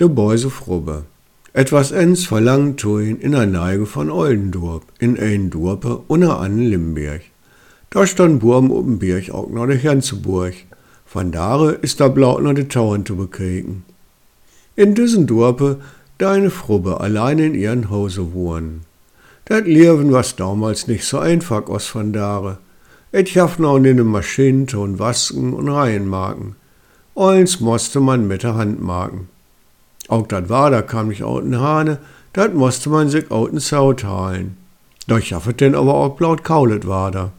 de Beuse Frubbe. Etwas ens verlangt tuin in der Neige von Oldendorp, in ein Dorpe unter an Limberg. Da stand Burm oben Birch auch noch de Herzenburg. Von dare ist da Blaut noch de Tauern zu bekriegen. In diesen Dorpe deine Frubbe allein in ihren Hause wohnen. Dat Leben was damals nicht so einfach aus von dare. Et schaff noch in den Maschinen ton wasken und reinmarken. Eins musste man mit der Hand marken. Auch dat war, da kam nicht outen Hane, dat musste man sich outen Sau teilen. Doch schaffet denn aber auch blaut kaulet war da.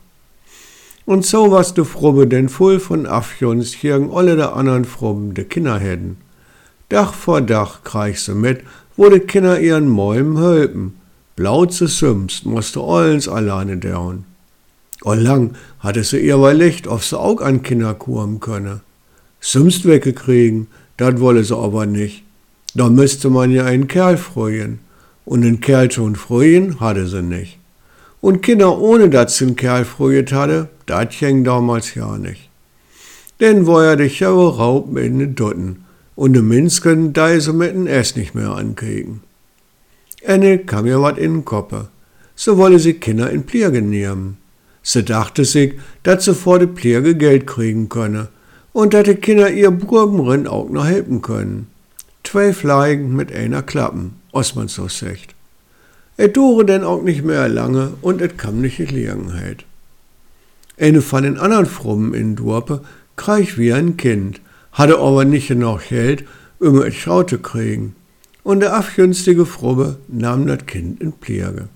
Und so was de Frubbe denn voll von Affjons hirgen alle de andern Frubben de Kinder hätten. Dach vor Dach kreich se mit, wo de Kinder ihren Mäumen hölpen. Blaut se sümst, musste allens alleine daun. All lang hatte se ihr überlegt, ob se auch an Kinder kurm könne. Sümst weggekriegen, dat wolle se aber nicht. Da müsste man ja einen Kerl freuen. Und einen Kerl schon freuen hatte sie nicht. Und Kinder ohne dass sie einen Kerl freut hatte, dat ging damals ja nicht. Denn war ja der schaue Raub mit den Dutten und de Minsken da sie mit den Ess nicht mehr ankriegen. Enne kam ja wat in den Koppe. So wolle sie Kinder in Plierge nehmen. Sie dachte sich, dass sie vor de Plierge Geld kriegen könne und dass die Kinder ihr Burbenrin auch noch helfen können zwei Fleigen mit einer Klappen, os man so sagt. Et dure denn auch nicht mehr lange und et kam nicht in Gelegenheit. Eine von den anderen Frommen in Dorpe kreich wie ein Kind, hatte aber nicht noch Geld, um et Schau zu kriegen. Und der afgünstige Frobbe nahm das Kind in Pflege.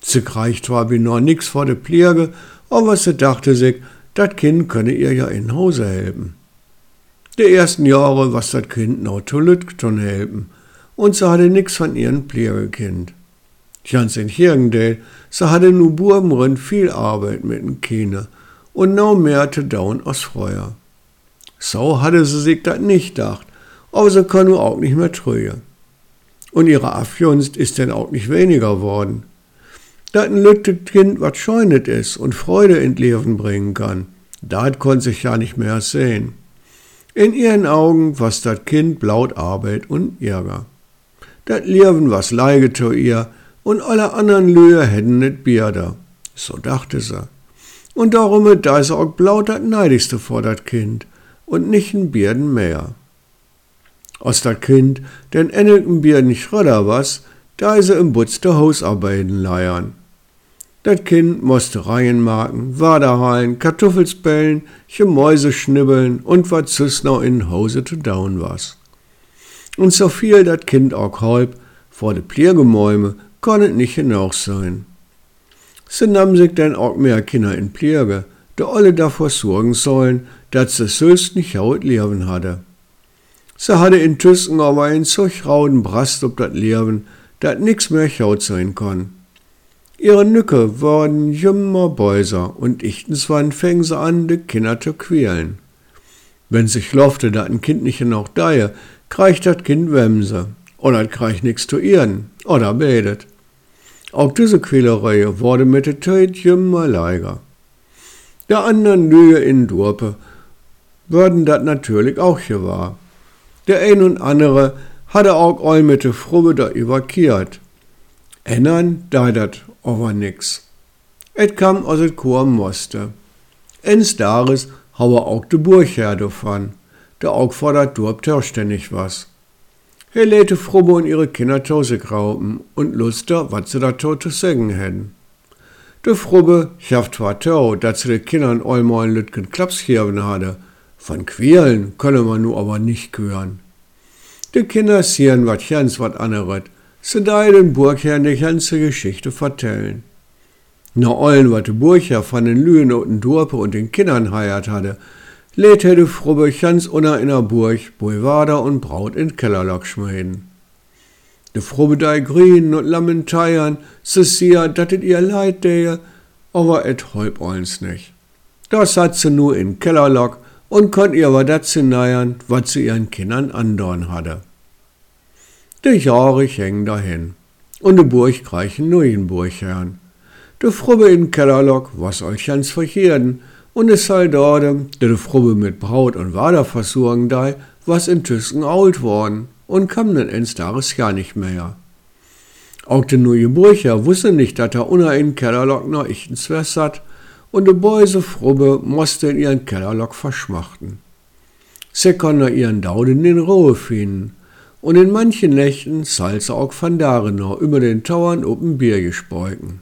Sie kreich zwar wie noch nix vor der Pflege, aber sie dachte sich, das Kind könne ihr ja in Hause helfen. Die ersten Jahre was das Kind noch Lütgeton helfen und sie hatte nix von ihren Pflegekind. Ganz in Hirgendale, sie hatte nu Burbenrin viel Arbeit mit den Kindern und no mehr zu down aus Feuer. So hatte sie sich das nicht gedacht, aber sie kann nu auch nicht mehr trüge. Und ihre Afjunst ist denn auch nicht weniger worden. Dat ein lüttet Kind wat scheunet ist und Freude in Leben bringen kann, dat kon sich ja nicht mehr sehen. In ihren Augen was dat Kind blaut Arbeit und Ärger. Dat Lirven was leige zu ihr und alle anderen Lühe hätten net Bierder. So dachte sie. Und darum da is auch blaut dat neidigste vor dat Kind und nicht n Bierden mehr. Aus dat Kind, denn ennelten Bierden Schröder was, da is er im Butz der Hausarbeiten leiern. Dat Kind musste Reihenmarken, Waderhallen, Kartoffelspellen, Mäuse schnibbeln und wat noch in Hause zu daun was. Und so viel dat Kind auch halb, vor de Pliergemäume, konnet nicht hinaus sein. Sie nahm sich denn auch mehr Kinder in Plierge, der alle davor sorgen sollen, dass sie süß nicht haut Leben hatte. Sie hatte in Tüssen aber ein solch rauden Brast ob dat Leben, dat nix mehr haut sein kann. Ihre Nücke waren jümmer Bäuser und ichtens wann fängen sie an, de Kinder zu quälen. Wenn sich lofte, dat ein Kind nicht noch daie, kreicht dat Kind Wemse, oder kreicht nix zu ihren, oder betet. Auch diese Quälerei wurde mit der Zeit jümmer leiger. Der anderen Lüge in Durpe würden dat natürlich auch gewahr. Der ein und andere hatte auch all mit der Frubbe da überkehrt. Ändern da dat aber nix. Et kam aus et Chor musste. Ens Dares haue auch de Burgherr davon, der auch vor der Dorp törständig was. Er lähte Frubbe und ihre Kinder Tose grauben und luster, wat sie da to zu sagen hätten. De Frubbe schafft zwar tau, dat sie de Kindern allmal lütgen Klapskirben hatte. Von Quälen könne man nu aber nicht hören. De Kinder sieren wat ganz wat aneret, se da den Burgherr die ganze Geschichte vertellen. Na allen, wat de Burgherr von den Lühen und den Dorpe und den Kindern heiert hatte, lädt er de Frubbe ganz unter in der Burg, Boulevard und Braut in Kellerlock schmeiden. De Frubbe dei grien und lamentieren, se sia, dat it ihr leid dehe, aber et häub eins nicht. Das hat sie nur in Kellerlock und konnt ihr aber sie neiern, wat sie ihren Kindern andorn hatte. De Jahre hängen dahin. Und de Burg kreichen neuen Burgherrn. De Frubbe in Kellerlock, was euch ganz verkehrden, und es sei dort, de de Frubbe mit Braut und Wader versorgen dei, was in Tüsken alt worden. und kam dann ins Tages ja nicht mehr. Auch der neue Burcher wusste nicht, dass er unter in Kellerlock noch ichtens was hat und de Bäuse Frubbe musste in ihren Kellerlock verschmachten. Sie konnte ihren Dauden in Ruhe finden und in manchen Nächten salz auch von darin noch über den Tauern oben Bier gespeuken.